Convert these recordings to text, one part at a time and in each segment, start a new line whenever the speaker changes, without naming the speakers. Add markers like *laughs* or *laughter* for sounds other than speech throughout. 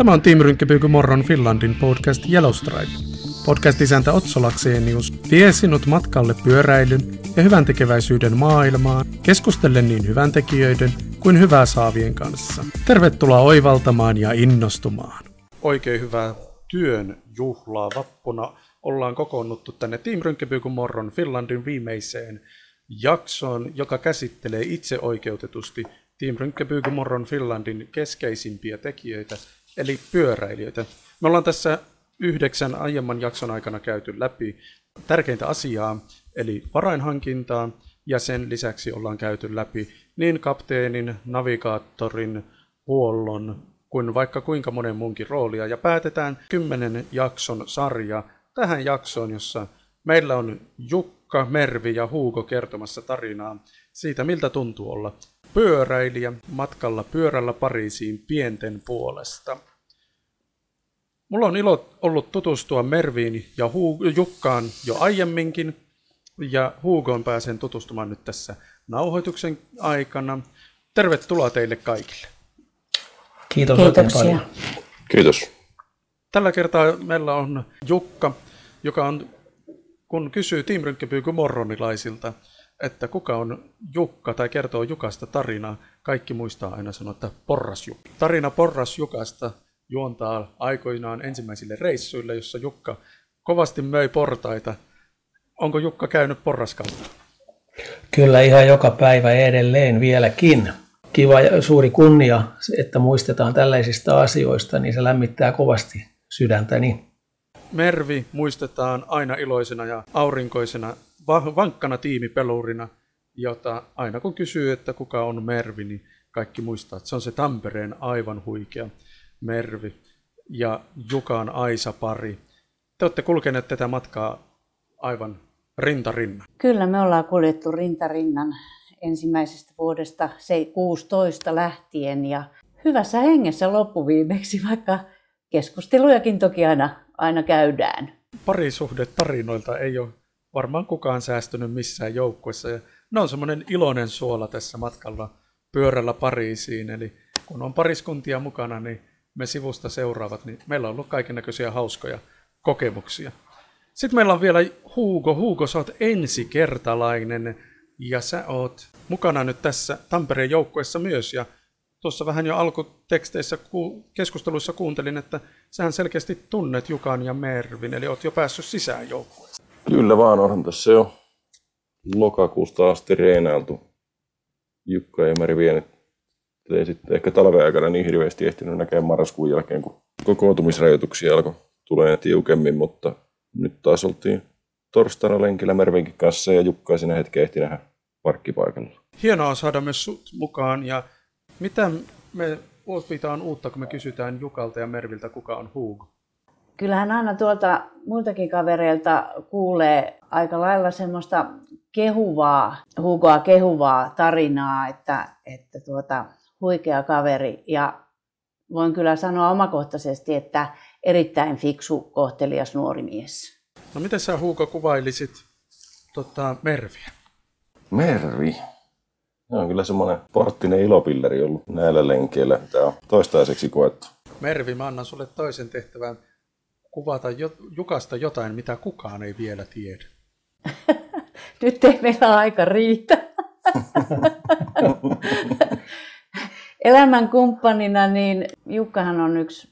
Tämä on Team Rynkkäpyyky Morron Finlandin podcast Yellowstripe. Podcast-isäntä Otso Laksenius vie sinut matkalle pyöräilyn ja hyvän tekeväisyyden maailmaan, keskustellen niin hyvän tekijöiden kuin hyvää saavien kanssa. Tervetuloa oivaltamaan ja innostumaan. Oikein hyvää työn juhlaa vappuna. Ollaan kokoonnuttu tänne Team Rynkkäpyyky Morron Finlandin viimeiseen jaksoon, joka käsittelee itseoikeutetusti Team Rynkkäpyyky Morron Finlandin keskeisimpiä tekijöitä, eli pyöräilijöitä. Me ollaan tässä yhdeksän aiemman jakson aikana käyty läpi tärkeintä asiaa, eli varainhankintaa, ja sen lisäksi ollaan käyty läpi niin kapteenin, navigaattorin, huollon kuin vaikka kuinka monen munkin roolia, ja päätetään kymmenen jakson sarja tähän jaksoon, jossa meillä on Jukka, Mervi ja Huuko kertomassa tarinaa siitä, miltä tuntuu olla pyöräilijä matkalla pyörällä Pariisiin pienten puolesta. Mulla on ilo ollut tutustua Merviin ja Hu- Jukkaan jo aiemminkin, ja Hugoon pääsen tutustumaan nyt tässä nauhoituksen aikana. Tervetuloa teille kaikille.
Kiitos
Kiitoksia.
paljon.
Kiitos.
Tällä kertaa meillä on Jukka, joka on, kun kysyy Team Rynkkäpyyky morronilaisilta, että kuka on Jukka tai kertoo Jukasta tarinaa, kaikki muistaa aina sanoa, että Porras Jukka. Tarina Porras Jukasta juontaa aikoinaan ensimmäisille reissuille, jossa Jukka kovasti möi portaita. Onko Jukka käynyt porraskautta?
Kyllä ihan joka päivä edelleen vieläkin. Kiva ja suuri kunnia, että muistetaan tällaisista asioista, niin se lämmittää kovasti sydäntäni.
Mervi muistetaan aina iloisena ja aurinkoisena, vankkana tiimipelurina, jota aina kun kysyy, että kuka on Mervi, niin kaikki muistaa, että se on se Tampereen aivan huikea Mervi ja Jukan Aisa-pari. Te olette kulkeneet tätä matkaa aivan rintarinnan.
Kyllä me ollaan kuljettu rintarinnan ensimmäisestä vuodesta se 16 lähtien ja hyvässä hengessä loppuviimeksi, vaikka keskustelujakin toki aina, aina käydään.
Parisuhde tarinoilta ei ole varmaan kukaan säästynyt missään joukkueessa. Ja ne on semmoinen iloinen suola tässä matkalla pyörällä Pariisiin. Eli kun on pariskuntia mukana, niin me sivusta seuraavat, niin meillä on ollut kaikennäköisiä hauskoja kokemuksia. Sitten meillä on vielä Hugo. Hugo, sä oot ensikertalainen ja sä oot mukana nyt tässä Tampereen joukkueessa myös. Ja tuossa vähän jo alkuteksteissä ku- keskusteluissa kuuntelin, että sähän selkeästi tunnet Jukan ja Mervin, eli oot jo päässyt sisään joukkueeseen.
Kyllä vaan, onhan tässä jo lokakuusta asti reenailtu Jukka ja Meri vienyt. Ei sitten ehkä talven aikana niin hirveästi ehtinyt näkemään marraskuun jälkeen, kun kokoontumisrajoituksia alkoi tulee tiukemmin, mutta nyt taas oltiin torstaina lenkillä Mervinkin kanssa ja Jukka ei siinä hetken ehti nähdä parkkipaikalla.
Hienoa saada myös sut mukaan ja mitä me opitaan uutta, kun me kysytään Jukalta ja Merviltä, kuka on Hugo?
Kyllähän aina tuolta muiltakin kavereilta kuulee aika lailla semmoista kehuvaa, Hugoa kehuvaa tarinaa, että, että tuota, huikea kaveri. Ja voin kyllä sanoa omakohtaisesti, että erittäin fiksu, kohtelias nuori mies.
No miten sä Hugo kuvailisit tota, Merviä?
Mervi. Se on kyllä semmoinen porttinen ilopilleri ollut näillä lenkeillä, mitä on toistaiseksi koettu.
Mervi, mä annan sulle toisen tehtävän kuvata jo, Jukasta jotain, mitä kukaan ei vielä tiedä. *laughs*
Nyt ei meillä aika riitä. *laughs* Elämän kumppanina, niin Jukkahan on yksi,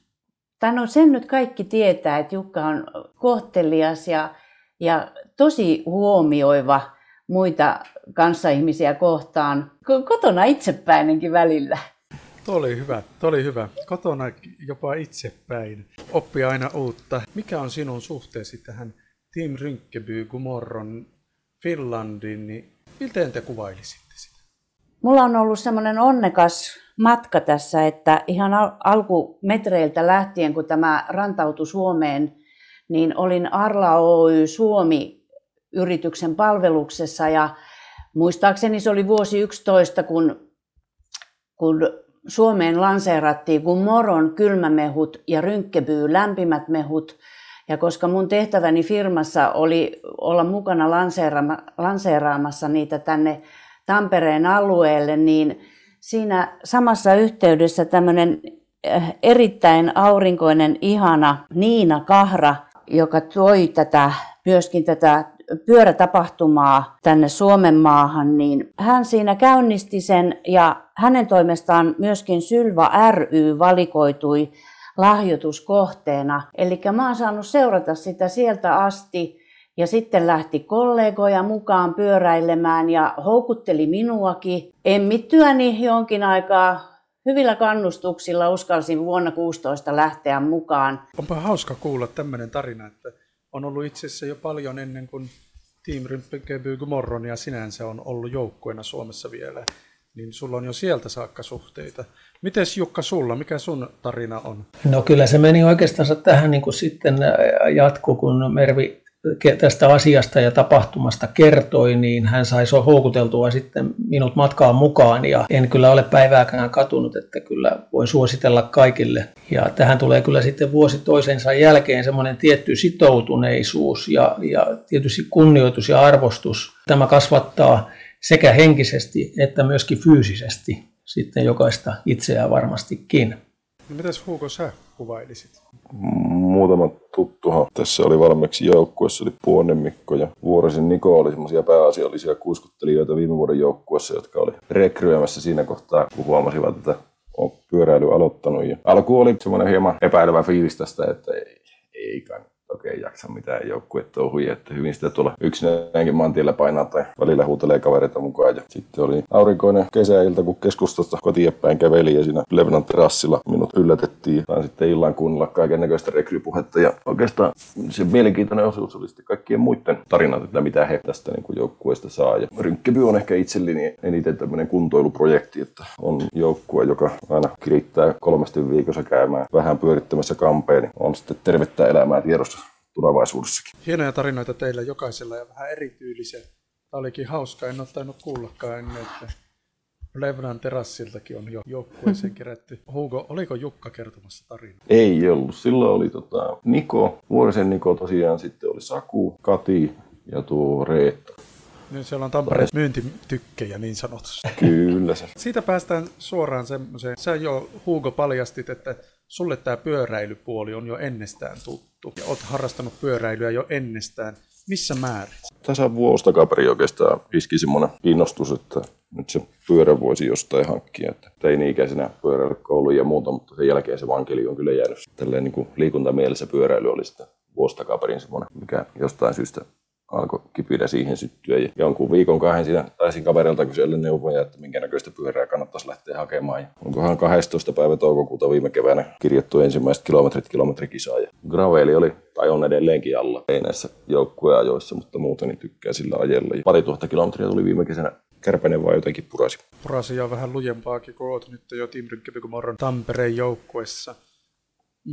tai no sen nyt kaikki tietää, että Jukka on kohtelias ja, ja tosi huomioiva muita kanssaihmisiä kohtaan. Ko- Kotona itsepäinenkin välillä.
Tuo oli hyvä, tuo oli hyvä. Kotona jopa itsepäin. Oppi aina uutta. Mikä on sinun suhteesi tähän Team Rynkeby Gumorron Finlandin, niin miten te kuvailisitte sitä?
Mulla on ollut semmoinen onnekas matka tässä, että ihan al- alkumetreiltä lähtien, kun tämä rantautui Suomeen, niin olin Arla Oy Suomi-yrityksen palveluksessa ja muistaakseni se oli vuosi 11, kun, kun Suomeen lanseerattiin kun moron kylmämehut ja rynkkebyy lämpimät mehut. Ja koska mun tehtäväni firmassa oli olla mukana lanseeraama, lanseeraamassa niitä tänne Tampereen alueelle, niin siinä samassa yhteydessä tämmöinen eh, erittäin aurinkoinen, ihana Niina Kahra, joka toi tätä, myöskin tätä pyörätapahtumaa tänne Suomen maahan, niin hän siinä käynnisti sen ja hänen toimestaan myöskin Sylva ry valikoitui lahjoituskohteena. Eli mä oon saanut seurata sitä sieltä asti ja sitten lähti kollegoja mukaan pyöräilemään ja houkutteli minuakin. Emmittyäni jonkin aikaa hyvillä kannustuksilla uskalsin vuonna 16 lähteä mukaan.
Onpa hauska kuulla tämmöinen tarina, että on ollut itse asiassa jo paljon ennen kuin Team Rympikeby ja sinänsä on ollut joukkueena Suomessa vielä, niin sulla on jo sieltä saakka suhteita. Mites Jukka sulla, mikä sun tarina on?
No kyllä se meni oikeastaan tähän niin kuin sitten jatku, kun Mervi tästä asiasta ja tapahtumasta kertoi, niin hän sai houkuteltua sitten minut matkaan mukaan ja en kyllä ole päivääkään katunut, että kyllä voin suositella kaikille. Ja tähän tulee kyllä sitten vuosi toisensa jälkeen semmoinen tietty sitoutuneisuus ja, ja tietysti kunnioitus ja arvostus. Tämä kasvattaa sekä henkisesti että myöskin fyysisesti sitten jokaista itseään varmastikin.
No mitäs Hugo sä kuvailisit?
Muutama tuttuhan tässä oli valmiiksi joukkuessa, oli Puonen Mikko ja Vuorisen Niko oli semmoisia pääasiallisia kuiskuttelijoita viime vuoden joukkuessa, jotka oli rekryämässä siinä kohtaa, kun huomasivat, että on pyöräily aloittanut. Ja alku oli semmoinen hieman epäilevä fiilis tästä, että ei, ei kannata okei jaksa mitään joukkuetouhuja, että hyvin sitä tuolla yksinäänkin maantiellä painaa tai välillä huutelee kavereita mukaan. Ja sitten oli aurinkoinen kesäilta, kun keskustasta kotiin päin käveli ja siinä Levenan terassilla minut yllätettiin. Sain sitten illan kuunnella kaiken näköistä rekrypuhetta ja oikeastaan se mielenkiintoinen osuus oli sitten kaikkien muiden tarinat, että mitä he tästä niin joukkueesta saa. Ja Rynkkeby on ehkä itselleni eniten tämmöinen kuntoiluprojekti, että on joukkue, joka aina kirittää kolmesti viikossa käymään vähän pyörittämässä kampeen, niin on sitten tervettä elämää tiedossa tulevaisuudessakin.
Hienoja tarinoita teillä jokaisella ja vähän erityylisiä. Tämä olikin hauska, en ole tainnut kuullakaan ennen, että Levnan terassiltakin on jo joukkueeseen kerätty. *laughs* Hugo, oliko Jukka kertomassa tarinaa?
Ei ollut. Silloin oli tota, Niko, Vuorisen Niko tosiaan, sitten oli Saku, Kati ja tuo Reetta.
Niin siellä on Tampereen myyntitykkejä niin sanotusti.
Kyllä se.
Siitä päästään suoraan semmoiseen. Sä jo Hugo paljastit, että sulle tämä pyöräilypuoli on jo ennestään tuttu. Ja oot harrastanut pyöräilyä jo ennestään. Missä määrin?
Tässä vuosi takaperi oikeastaan iski semmoinen innostus, että nyt se pyörä voisi jostain hankkia. Että teini-ikäisenä pyöräilykouluun ja muuta, mutta sen jälkeen se vankeli on kyllä jäänyt. Tälleen niin liikuntamielessä pyöräily oli sitä vuosi takaperin semmoinen, mikä jostain syystä alkoi kipinä siihen syttyä. Ja jonkun viikon kahden siinä taisin kaverilta kysellä neuvoja, että minkä näköistä pyörää kannattaisi lähteä hakemaan. Ja onkohan 12. päivä toukokuuta viime keväänä kirjattu ensimmäiset kilometrit kilometrikisaa. Ja graveli oli, tai on edelleenkin alla, ei näissä joukkueajoissa, mutta muuten niin tykkää sillä ajella. Ja pari tuhatta kilometriä tuli viime kesänä Kärpänen vaan jotenkin purasi.
Purasi ja vähän lujempaakin, kun oot nyt jo Team Tampereen joukkuessa.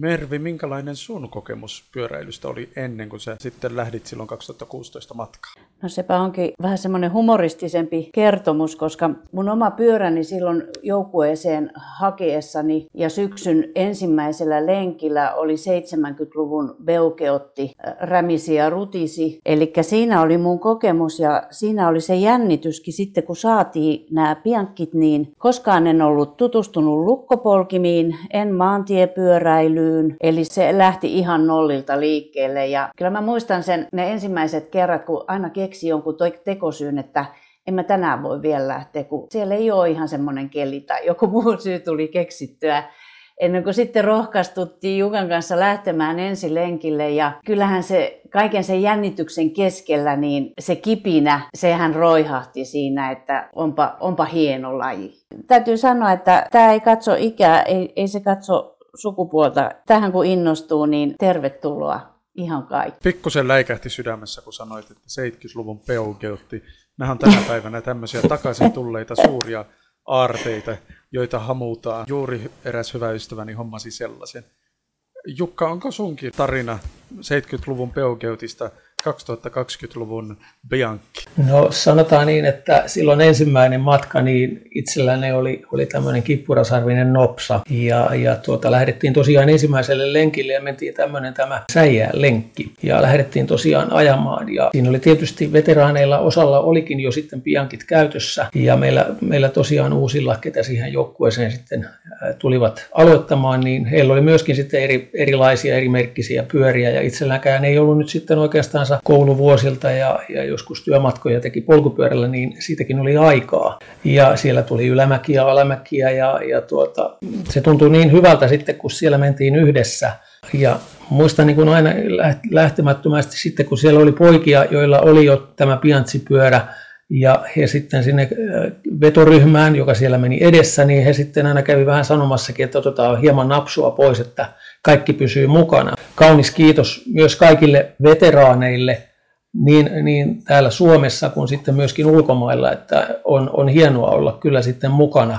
Mervi, minkälainen sun kokemus pyöräilystä oli ennen kuin sä sitten lähdit silloin 2016 matkaan?
No sepä onkin vähän semmoinen humoristisempi kertomus, koska mun oma pyöräni silloin joukkueeseen hakeessani ja syksyn ensimmäisellä lenkillä oli 70-luvun beukeotti, äh, rämisi ja rutisi. Eli siinä oli mun kokemus ja siinä oli se jännityskin sitten, kun saatiin nämä piankit, niin koskaan en ollut tutustunut lukkopolkimiin, en maantiepyöräilyyn, eli se lähti ihan nollilta liikkeelle. Ja kyllä mä muistan sen ne ensimmäiset kerrat, kun aina keksi jonkun tekosyyn, että en mä tänään voi vielä lähteä, kun siellä ei ole ihan semmoinen keli tai joku *laughs* muu syy tuli keksittyä. Ennen kuin sitten rohkaistuttiin Jukan kanssa lähtemään ensi lenkille ja kyllähän se kaiken sen jännityksen keskellä, niin se kipinä, sehän roihahti siinä, että onpa, onpa hieno laji. Täytyy sanoa, että tämä ei katso ikää, ei, ei se katso sukupuolta. Tähän kun innostuu, niin tervetuloa ihan kaikki.
Pikkusen läikähti sydämessä, kun sanoit, että 70-luvun peukeutti. Nämä on tänä päivänä tämmöisiä takaisin tulleita suuria aarteita, joita hamutaan. Juuri eräs hyvä ystäväni hommasi sellaisen. Jukka, onko sunkin tarina 70-luvun peukeutista 2020-luvun Bianchi?
No sanotaan niin, että silloin ensimmäinen matka, niin itselläni oli, oli tämmöinen kippurasarvinen nopsa. Ja, ja tuota, lähdettiin tosiaan ensimmäiselle lenkille ja mentiin tämmöinen tämä säijää lenkki. Ja lähdettiin tosiaan ajamaan. Ja siinä oli tietysti veteraaneilla osalla olikin jo sitten Bianchit käytössä. Ja meillä, meillä tosiaan uusilla, ketä siihen joukkueeseen sitten tulivat aloittamaan, niin heillä oli myöskin sitten eri, erilaisia eri merkkisiä pyöriä. Ja itselläkään ei ollut nyt sitten oikeastaan kouluvuosilta ja, ja joskus työmatkoja teki polkupyörällä, niin siitäkin oli aikaa. Ja siellä tuli ylämäkiä, alamäkiä ja, ja tuota, se tuntui niin hyvältä sitten, kun siellä mentiin yhdessä. Ja muistan niin kuin aina lähtemättömästi sitten, kun siellä oli poikia, joilla oli jo tämä piantsipyörä, ja he sitten sinne äh, vetoryhmään, joka siellä meni edessä, niin he sitten aina kävi vähän sanomassakin, että otetaan hieman napsua pois, että kaikki pysyy mukana. Kaunis kiitos myös kaikille veteraaneille, niin, niin täällä Suomessa kuin sitten myöskin ulkomailla, että on, on hienoa olla kyllä sitten mukana.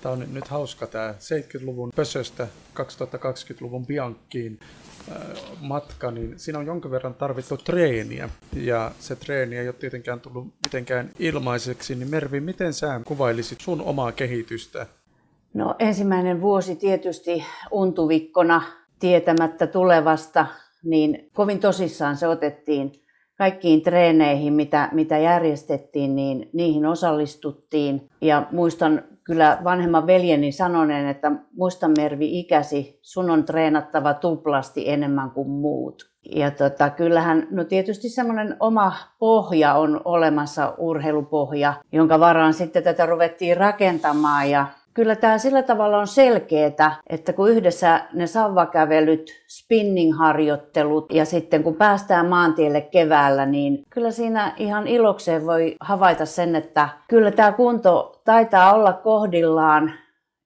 Tämä on nyt hauska tämä 70-luvun pösöstä 2020-luvun Biankkiin matka, niin siinä on jonkin verran tarvittu treeniä. Ja se treeni ei ole tietenkään tullut mitenkään ilmaiseksi. Niin Mervi, miten sä kuvailisit sun omaa kehitystä?
No ensimmäinen vuosi tietysti untuvikkona tietämättä tulevasta, niin kovin tosissaan se otettiin kaikkiin treeneihin, mitä, mitä järjestettiin, niin niihin osallistuttiin. Ja muistan kyllä vanhemman veljeni sanoneen, että muista Mervi ikäsi, sun on treenattava tuplasti enemmän kuin muut. Ja tota, kyllähän, no tietysti semmoinen oma pohja on olemassa, urheilupohja, jonka varaan sitten tätä ruvettiin rakentamaan. Ja kyllä tämä sillä tavalla on selkeää, että kun yhdessä ne savvakävelyt, spinning-harjoittelut ja sitten kun päästään maantielle keväällä, niin kyllä siinä ihan ilokseen voi havaita sen, että kyllä tämä kunto taitaa olla kohdillaan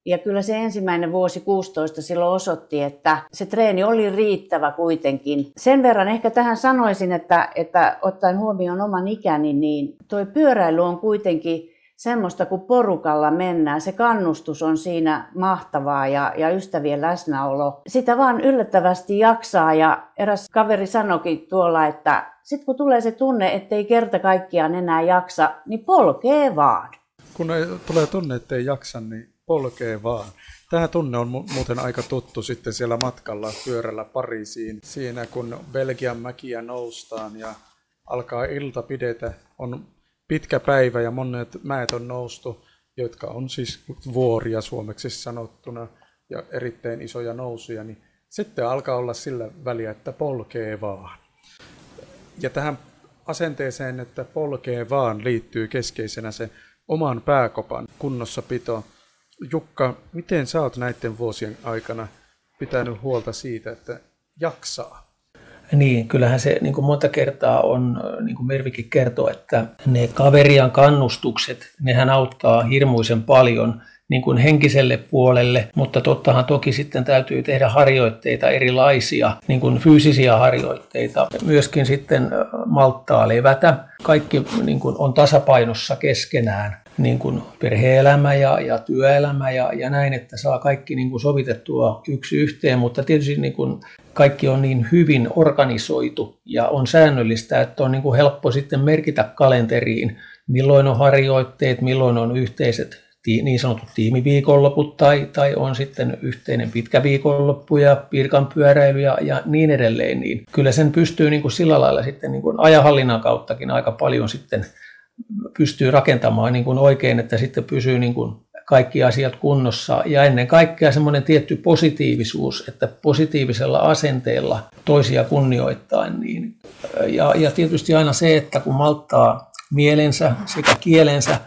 ja kyllä se ensimmäinen vuosi 16 silloin osoitti, että se treeni oli riittävä kuitenkin. Sen verran ehkä tähän sanoisin, että, että ottaen huomioon oman ikäni, niin toi pyöräily on kuitenkin semmoista, kun porukalla mennään. Se kannustus on siinä mahtavaa ja, ja ystävien läsnäolo. Sitä vaan yllättävästi jaksaa ja eräs kaveri sanokin tuolla, että sitten kun tulee se tunne, ettei kerta kaikkiaan enää jaksa, niin polkee vaan.
Kun ei, tulee tunne, ettei jaksa, niin polkee vaan. Tämä tunne on muuten aika tuttu sitten siellä matkalla pyörällä Pariisiin. Siinä kun Belgian mäkiä noustaan ja alkaa ilta pidetä, on pitkä päivä ja monet mäet on noustu, jotka on siis vuoria suomeksi sanottuna ja erittäin isoja nousuja, niin sitten alkaa olla sillä väliä, että polkee vaan. Ja tähän asenteeseen, että polkee vaan, liittyy keskeisenä se oman pääkopan kunnossapito. Jukka, miten sä oot näiden vuosien aikana pitänyt huolta siitä, että jaksaa?
Niin, kyllähän se niin kuin monta kertaa on, niin kuin Mervikin kertoo, että ne kaverian kannustukset, nehän auttaa hirmuisen paljon niin kuin henkiselle puolelle, mutta tottahan toki sitten täytyy tehdä harjoitteita erilaisia, niin kuin fyysisiä harjoitteita. Myöskin sitten malttaa levätä. Kaikki niin kuin on tasapainossa keskenään niin kuin perhe-elämä ja, ja työelämä ja, ja näin, että saa kaikki niin kuin sovitettua yksi yhteen, mutta tietysti niin kuin kaikki on niin hyvin organisoitu ja on säännöllistä, että on niin kuin helppo sitten merkitä kalenteriin, milloin on harjoitteet, milloin on yhteiset niin sanotut tiimiviikonloput tai, tai on sitten yhteinen pitkä viikonloppu ja pirkan pyöräily ja, ja niin edelleen, niin kyllä sen pystyy niin kuin sillä lailla sitten niin kuin ajahallinnan kauttakin aika paljon sitten pystyy rakentamaan niin kuin oikein, että sitten pysyy niin kuin kaikki asiat kunnossa ja ennen kaikkea semmoinen tietty positiivisuus, että positiivisella asenteella toisia kunnioittain. Niin, ja, ja tietysti aina se, että kun malttaa mielensä sekä kielensä,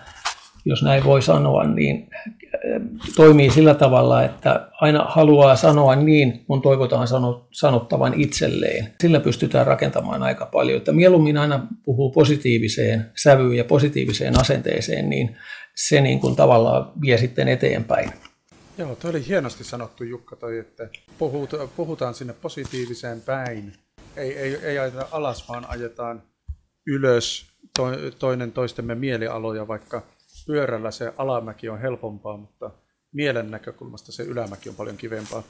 jos näin voi sanoa, niin toimii sillä tavalla, että aina haluaa sanoa niin, kun toivotaan sanottavan itselleen. Sillä pystytään rakentamaan aika paljon. Että mieluummin aina puhuu positiiviseen sävyyn ja positiiviseen asenteeseen, niin se niin kuin tavallaan vie sitten eteenpäin.
Joo, toi oli hienosti sanottu Jukka toi, että puhutaan sinne positiiviseen päin. Ei, ei, ei ajeta alas, vaan ajetaan ylös toinen toistemme mielialoja, vaikka pyörällä se alamäki on helpompaa, mutta mielen näkökulmasta se ylämäki on paljon kivempaa.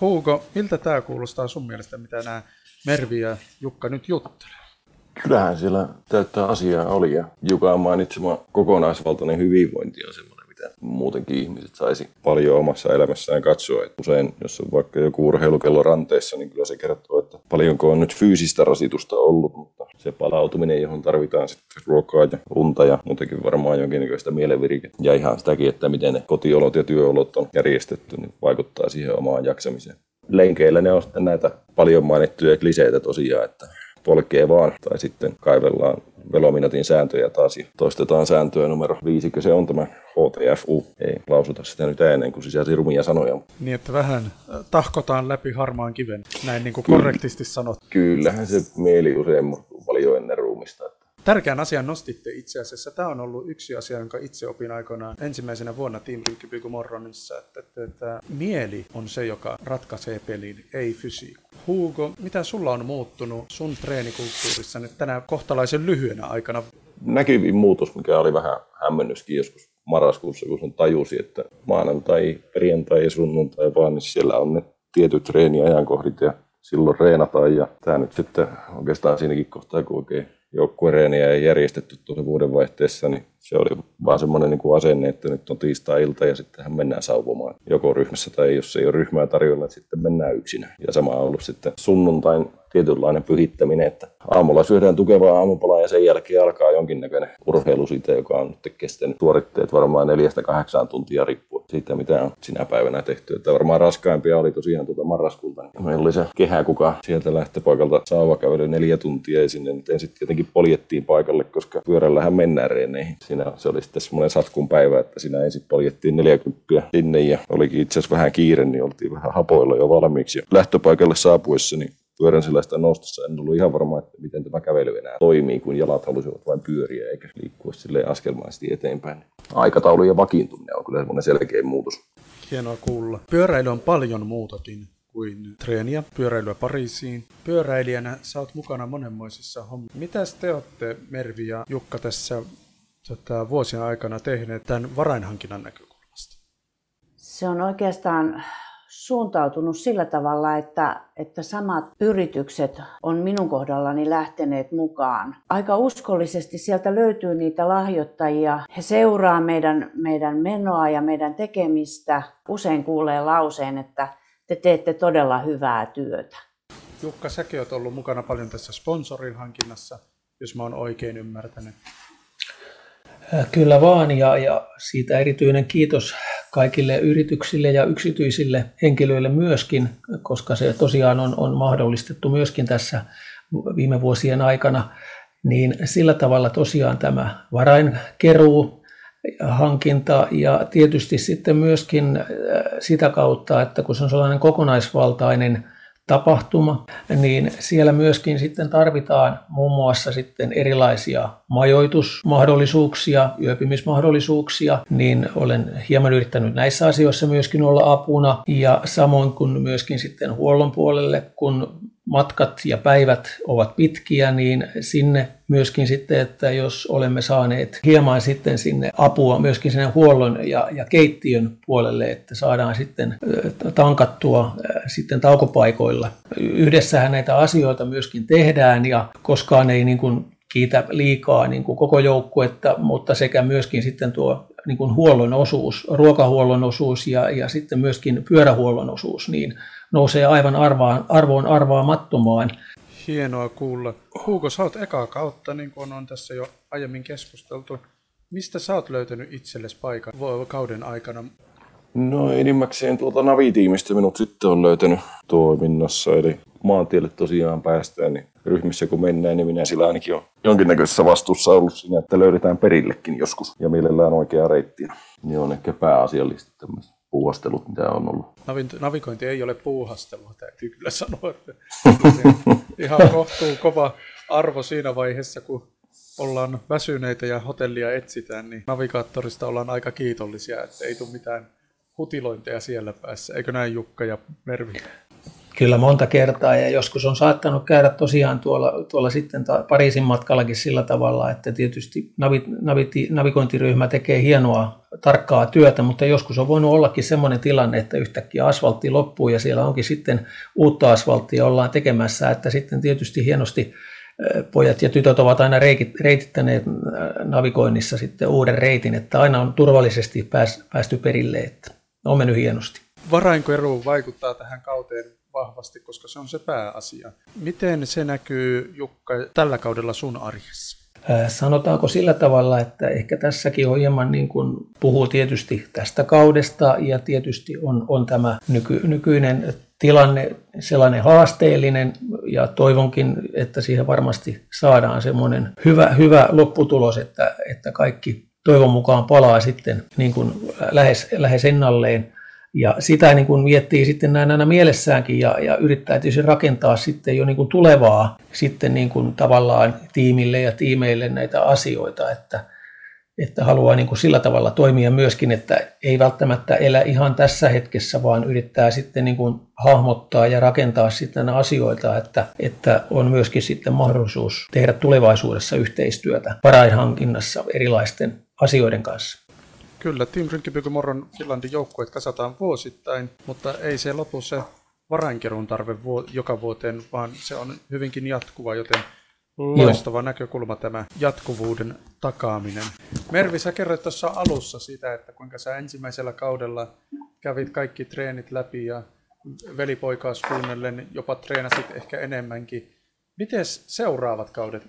Hugo, miltä tämä kuulostaa sun mielestä, mitä nämä Mervi ja Jukka nyt juttelee?
Kyllähän siellä täyttää asiaa oli ja Jukan mainitsema kokonaisvaltainen hyvinvointi mitä muutenkin ihmiset saisi paljon omassa elämässään katsoa. Et usein, jos on vaikka joku urheilukello ranteessa, niin kyllä se kertoo, että paljonko on nyt fyysistä rasitusta ollut, mutta se palautuminen, johon tarvitaan sitten ruokaa ja unta ja muutenkin varmaan jonkinnäköistä mielenvirikettä. Ja ihan sitäkin, että miten ne kotiolot ja työolot on järjestetty, niin vaikuttaa siihen omaan jaksamiseen. Lenkeillä ne on sitten näitä paljon mainittuja kliseitä tosiaan, että polkee vaan, tai sitten kaivellaan velominatin sääntöjä taas ja toistetaan sääntöä numero viisi, se on tämä HTFU. Ei lausuta sitä nyt ääneen, kun sisälsi rumia sanoja.
Niin, että vähän äh, tahkotaan läpi harmaan kiven, näin niin kuin korrektisti sanot.
Kyllähän se mieli usein paljon ennen ruumista.
Tärkeän asian nostitte itse asiassa. Tämä on ollut yksi asia, jonka itse opin aikoinaan ensimmäisenä vuonna Team Morronissa, että, että, että mieli on se, joka ratkaisee pelin, ei fysiikka. Hugo, mitä sulla on muuttunut sun treenikulttuurissa nyt tänä kohtalaisen lyhyenä aikana?
Näkyvin muutos, mikä oli vähän hämmennyskin joskus marraskuussa, kun sen tajusi, että maanantai, perjantai ja sunnuntai vaan, niin siellä on ne tietyt treeniajankohdit ja silloin reenataan. Ja tämä nyt sitten oikeastaan siinäkin kohtaa, kun oikein joukkuereeniä ei järjestetty tuossa vuodenvaihteessa, niin se oli vaan semmoinen niin kuin asenne, että nyt on tiistai-ilta ja sittenhän mennään sauvomaan joko ryhmässä tai jos ei ole ryhmää tarjolla, että sitten mennään yksinä. Ja sama on ollut sitten sunnuntain tietynlainen pyhittäminen, että aamulla syödään tukevaa aamupalaa ja sen jälkeen alkaa jonkinnäköinen urheilu siitä, joka on nyt kestänyt suoritteet varmaan neljästä kahdeksaan tuntia riippuen siitä, mitä on sinä päivänä tehty. Että varmaan raskaimpia oli tosiaan tuota marraskuulta. Meillä oli se kehä, kuka sieltä lähtöpaikalta saavakävely neljä tuntia ja sinne nyt ensin tietenkin poljettiin paikalle, koska pyörällähän mennään reeneihin. Siinä se oli sitten semmoinen satkun päivä, että siinä ensin poljettiin 40 sinne ja olikin itse asiassa vähän kiire, niin oltiin vähän hapoilla jo valmiiksi. Ja lähtöpaikalle saapuessa, niin pyörän sellaista nostossa en ollut ihan varma, että miten tämä kävely enää toimii, kun jalat halusivat vain pyöriä eikä liikkua sille askelmaisesti eteenpäin. Aikataulu ja vakiintuminen on kyllä semmoinen selkeä muutos.
Hienoa kuulla. Pyöräily on paljon muutakin kuin treeniä, pyöräilyä Pariisiin. Pyöräilijänä sä oot mukana monenmoisissa hommissa. Mitä te olette, Mervi ja Jukka, tässä tota, vuosien aikana tehneet tämän varainhankinnan näkökulmasta?
Se on oikeastaan suuntautunut sillä tavalla, että, että samat yritykset on minun kohdallani lähteneet mukaan. Aika uskollisesti sieltä löytyy niitä lahjoittajia. He seuraa meidän, meidän menoa ja meidän tekemistä. Usein kuulee lauseen, että te teette todella hyvää työtä.
Jukka, säkin olet ollut mukana paljon tässä sponsorin hankinnassa, jos mä oon oikein ymmärtänyt.
Kyllä vaan, ja, ja siitä erityinen kiitos kaikille yrityksille ja yksityisille henkilöille myöskin, koska se tosiaan on, on mahdollistettu myöskin tässä viime vuosien aikana, niin sillä tavalla tosiaan tämä varainkeruu, hankinta ja tietysti sitten myöskin sitä kautta, että kun se on sellainen kokonaisvaltainen tapahtuma, niin siellä myöskin sitten tarvitaan muun muassa sitten erilaisia majoitusmahdollisuuksia, yöpymismahdollisuuksia, niin olen hieman yrittänyt näissä asioissa myöskin olla apuna. Ja samoin kuin myöskin sitten huollon puolelle, kun matkat ja päivät ovat pitkiä, niin sinne myöskin sitten, että jos olemme saaneet hieman sitten sinne apua myöskin sinne huollon ja, ja keittiön puolelle, että saadaan sitten tankattua sitten taukopaikoilla. Yhdessähän näitä asioita myöskin tehdään ja koskaan ei niin kuin kiitä liikaa niin kuin koko joukkuetta, mutta sekä myöskin sitten tuo niin kuin huollon osuus, ruokahuollon osuus ja, ja sitten myöskin pyörähuollon osuus, niin nousee aivan arvaan, arvoon arvaamattomaan.
Hienoa kuulla. Hugo, sä oot ekaa kautta, niin kuin on tässä jo aiemmin keskusteltu. Mistä sä oot löytänyt itsellesi paikan kauden aikana?
No enimmäkseen tuolta Navi-tiimistä minut sitten on löytänyt toiminnassa, eli maantielle tosiaan päästään, niin ryhmissä kun mennään, niin minä sillä ainakin on jonkinnäköisessä vastuussa ollut siinä, että löydetään perillekin joskus ja mielellään oikea reittiä. Niin on ehkä pääasiallisesti tämmöistä puuhastelut, mitä on ollut.
Navigointi ei ole puuhastelua, täytyy kyllä sanoa. Että ihan *laughs* kohtuu kova arvo siinä vaiheessa, kun ollaan väsyneitä ja hotellia etsitään, niin navigaattorista ollaan aika kiitollisia, että ei tule mitään hutilointeja siellä päässä. Eikö näin Jukka ja Mervi?
Kyllä monta kertaa ja joskus on saattanut käydä tosiaan tuolla, tuolla sitten Pariisin matkallakin sillä tavalla, että tietysti navi, navi, navigointiryhmä tekee hienoa tarkkaa työtä, mutta joskus on voinut ollakin semmoinen tilanne, että yhtäkkiä asfaltti loppuu ja siellä onkin sitten uutta asfalttia ollaan tekemässä, että sitten tietysti hienosti pojat ja tytöt ovat aina reitittäneet navigoinnissa sitten uuden reitin, että aina on turvallisesti päästy perille, että on mennyt hienosti.
Varainkoeru vaikuttaa tähän kauteen vahvasti, koska se on se pääasia. Miten se näkyy, Jukka, tällä kaudella sun arjessa?
Sanotaanko sillä tavalla, että ehkä tässäkin on hieman niin kuin puhuu tietysti tästä kaudesta ja tietysti on, on tämä nyky, nykyinen tilanne sellainen haasteellinen ja toivonkin, että siihen varmasti saadaan semmoinen hyvä, hyvä lopputulos, että, että kaikki toivon mukaan palaa sitten niin kuin lähes, lähes ennalleen. Ja sitä niin kuin miettii sitten näin aina mielessäänkin ja, ja yrittää tietysti rakentaa sitten jo niin kuin tulevaa sitten niin kuin tavallaan tiimille ja tiimeille näitä asioita, että, että haluaa niin kuin sillä tavalla toimia myöskin, että ei välttämättä elä ihan tässä hetkessä, vaan yrittää sitten niin kuin hahmottaa ja rakentaa sitten asioita, että, että on myöskin sitten mahdollisuus tehdä tulevaisuudessa yhteistyötä varainhankinnassa erilaisten asioiden kanssa.
Kyllä, Team Rynkkipiukko Morron Finlandin joukkueet kasataan vuosittain, mutta ei se lopu se varainkeruun tarve joka vuoteen, vaan se on hyvinkin jatkuva, joten loistava Joo. näkökulma tämä jatkuvuuden takaaminen. Mervi, sä kerroit tuossa alussa sitä, että kuinka sä ensimmäisellä kaudella kävit kaikki treenit läpi ja velipoikaa kuunnellen jopa treenasit ehkä enemmänkin. Miten seuraavat kaudet?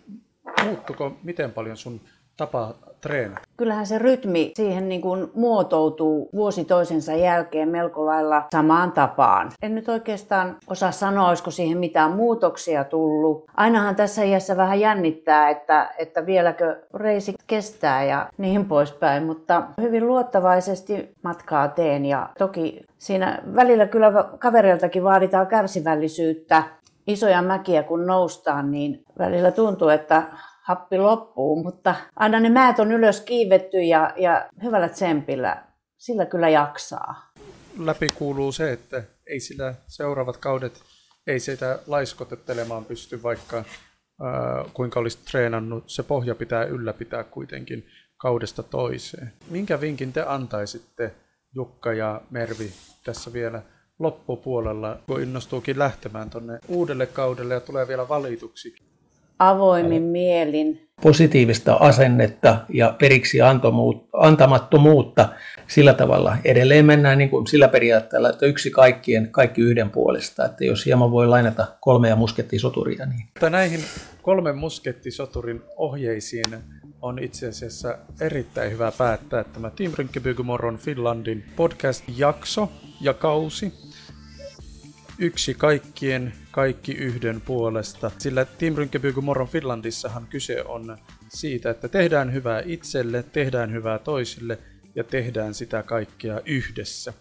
Muuttuko miten paljon sun tapa treenata?
Kyllähän se rytmi siihen niin kuin muotoutuu vuosi toisensa jälkeen melko lailla samaan tapaan. En nyt oikeastaan osaa sanoa, olisiko siihen mitään muutoksia tullut. Ainahan tässä iässä vähän jännittää, että, että vieläkö reisi kestää ja niin poispäin, mutta hyvin luottavaisesti matkaa teen ja toki siinä välillä kyllä kavereiltakin vaaditaan kärsivällisyyttä. Isoja mäkiä kun noustaan, niin välillä tuntuu, että happi loppuu, mutta aina ne määt on ylös kiivetty ja, ja hyvällä tsempillä, sillä kyllä jaksaa.
Läpi kuuluu se, että ei sillä seuraavat kaudet, ei sitä laiskotettelemaan pysty, vaikka ää, kuinka olisi treenannut. Se pohja pitää ylläpitää kuitenkin kaudesta toiseen. Minkä vinkin te antaisitte, Jukka ja Mervi, tässä vielä loppupuolella, kun innostuukin lähtemään tuonne uudelle kaudelle ja tulee vielä valituksi?
Avoimin mielin.
Positiivista asennetta ja periksi antamattomuutta sillä tavalla. Edelleen mennään niin kuin sillä periaatteella, että yksi kaikkien, kaikki yhden puolesta. Että jos hieman voi lainata kolmea muskettisoturia. Niin.
Mutta näihin kolmen muskettisoturin ohjeisiin on itse asiassa erittäin hyvä päättää tämä Team Rynkkibygymoron Finlandin podcast-jakso ja kausi yksi kaikkien, kaikki yhden puolesta. Sillä Team Rynkkäpyyky Moron Finlandissahan kyse on siitä, että tehdään hyvää itselle, tehdään hyvää toisille ja tehdään sitä kaikkea yhdessä.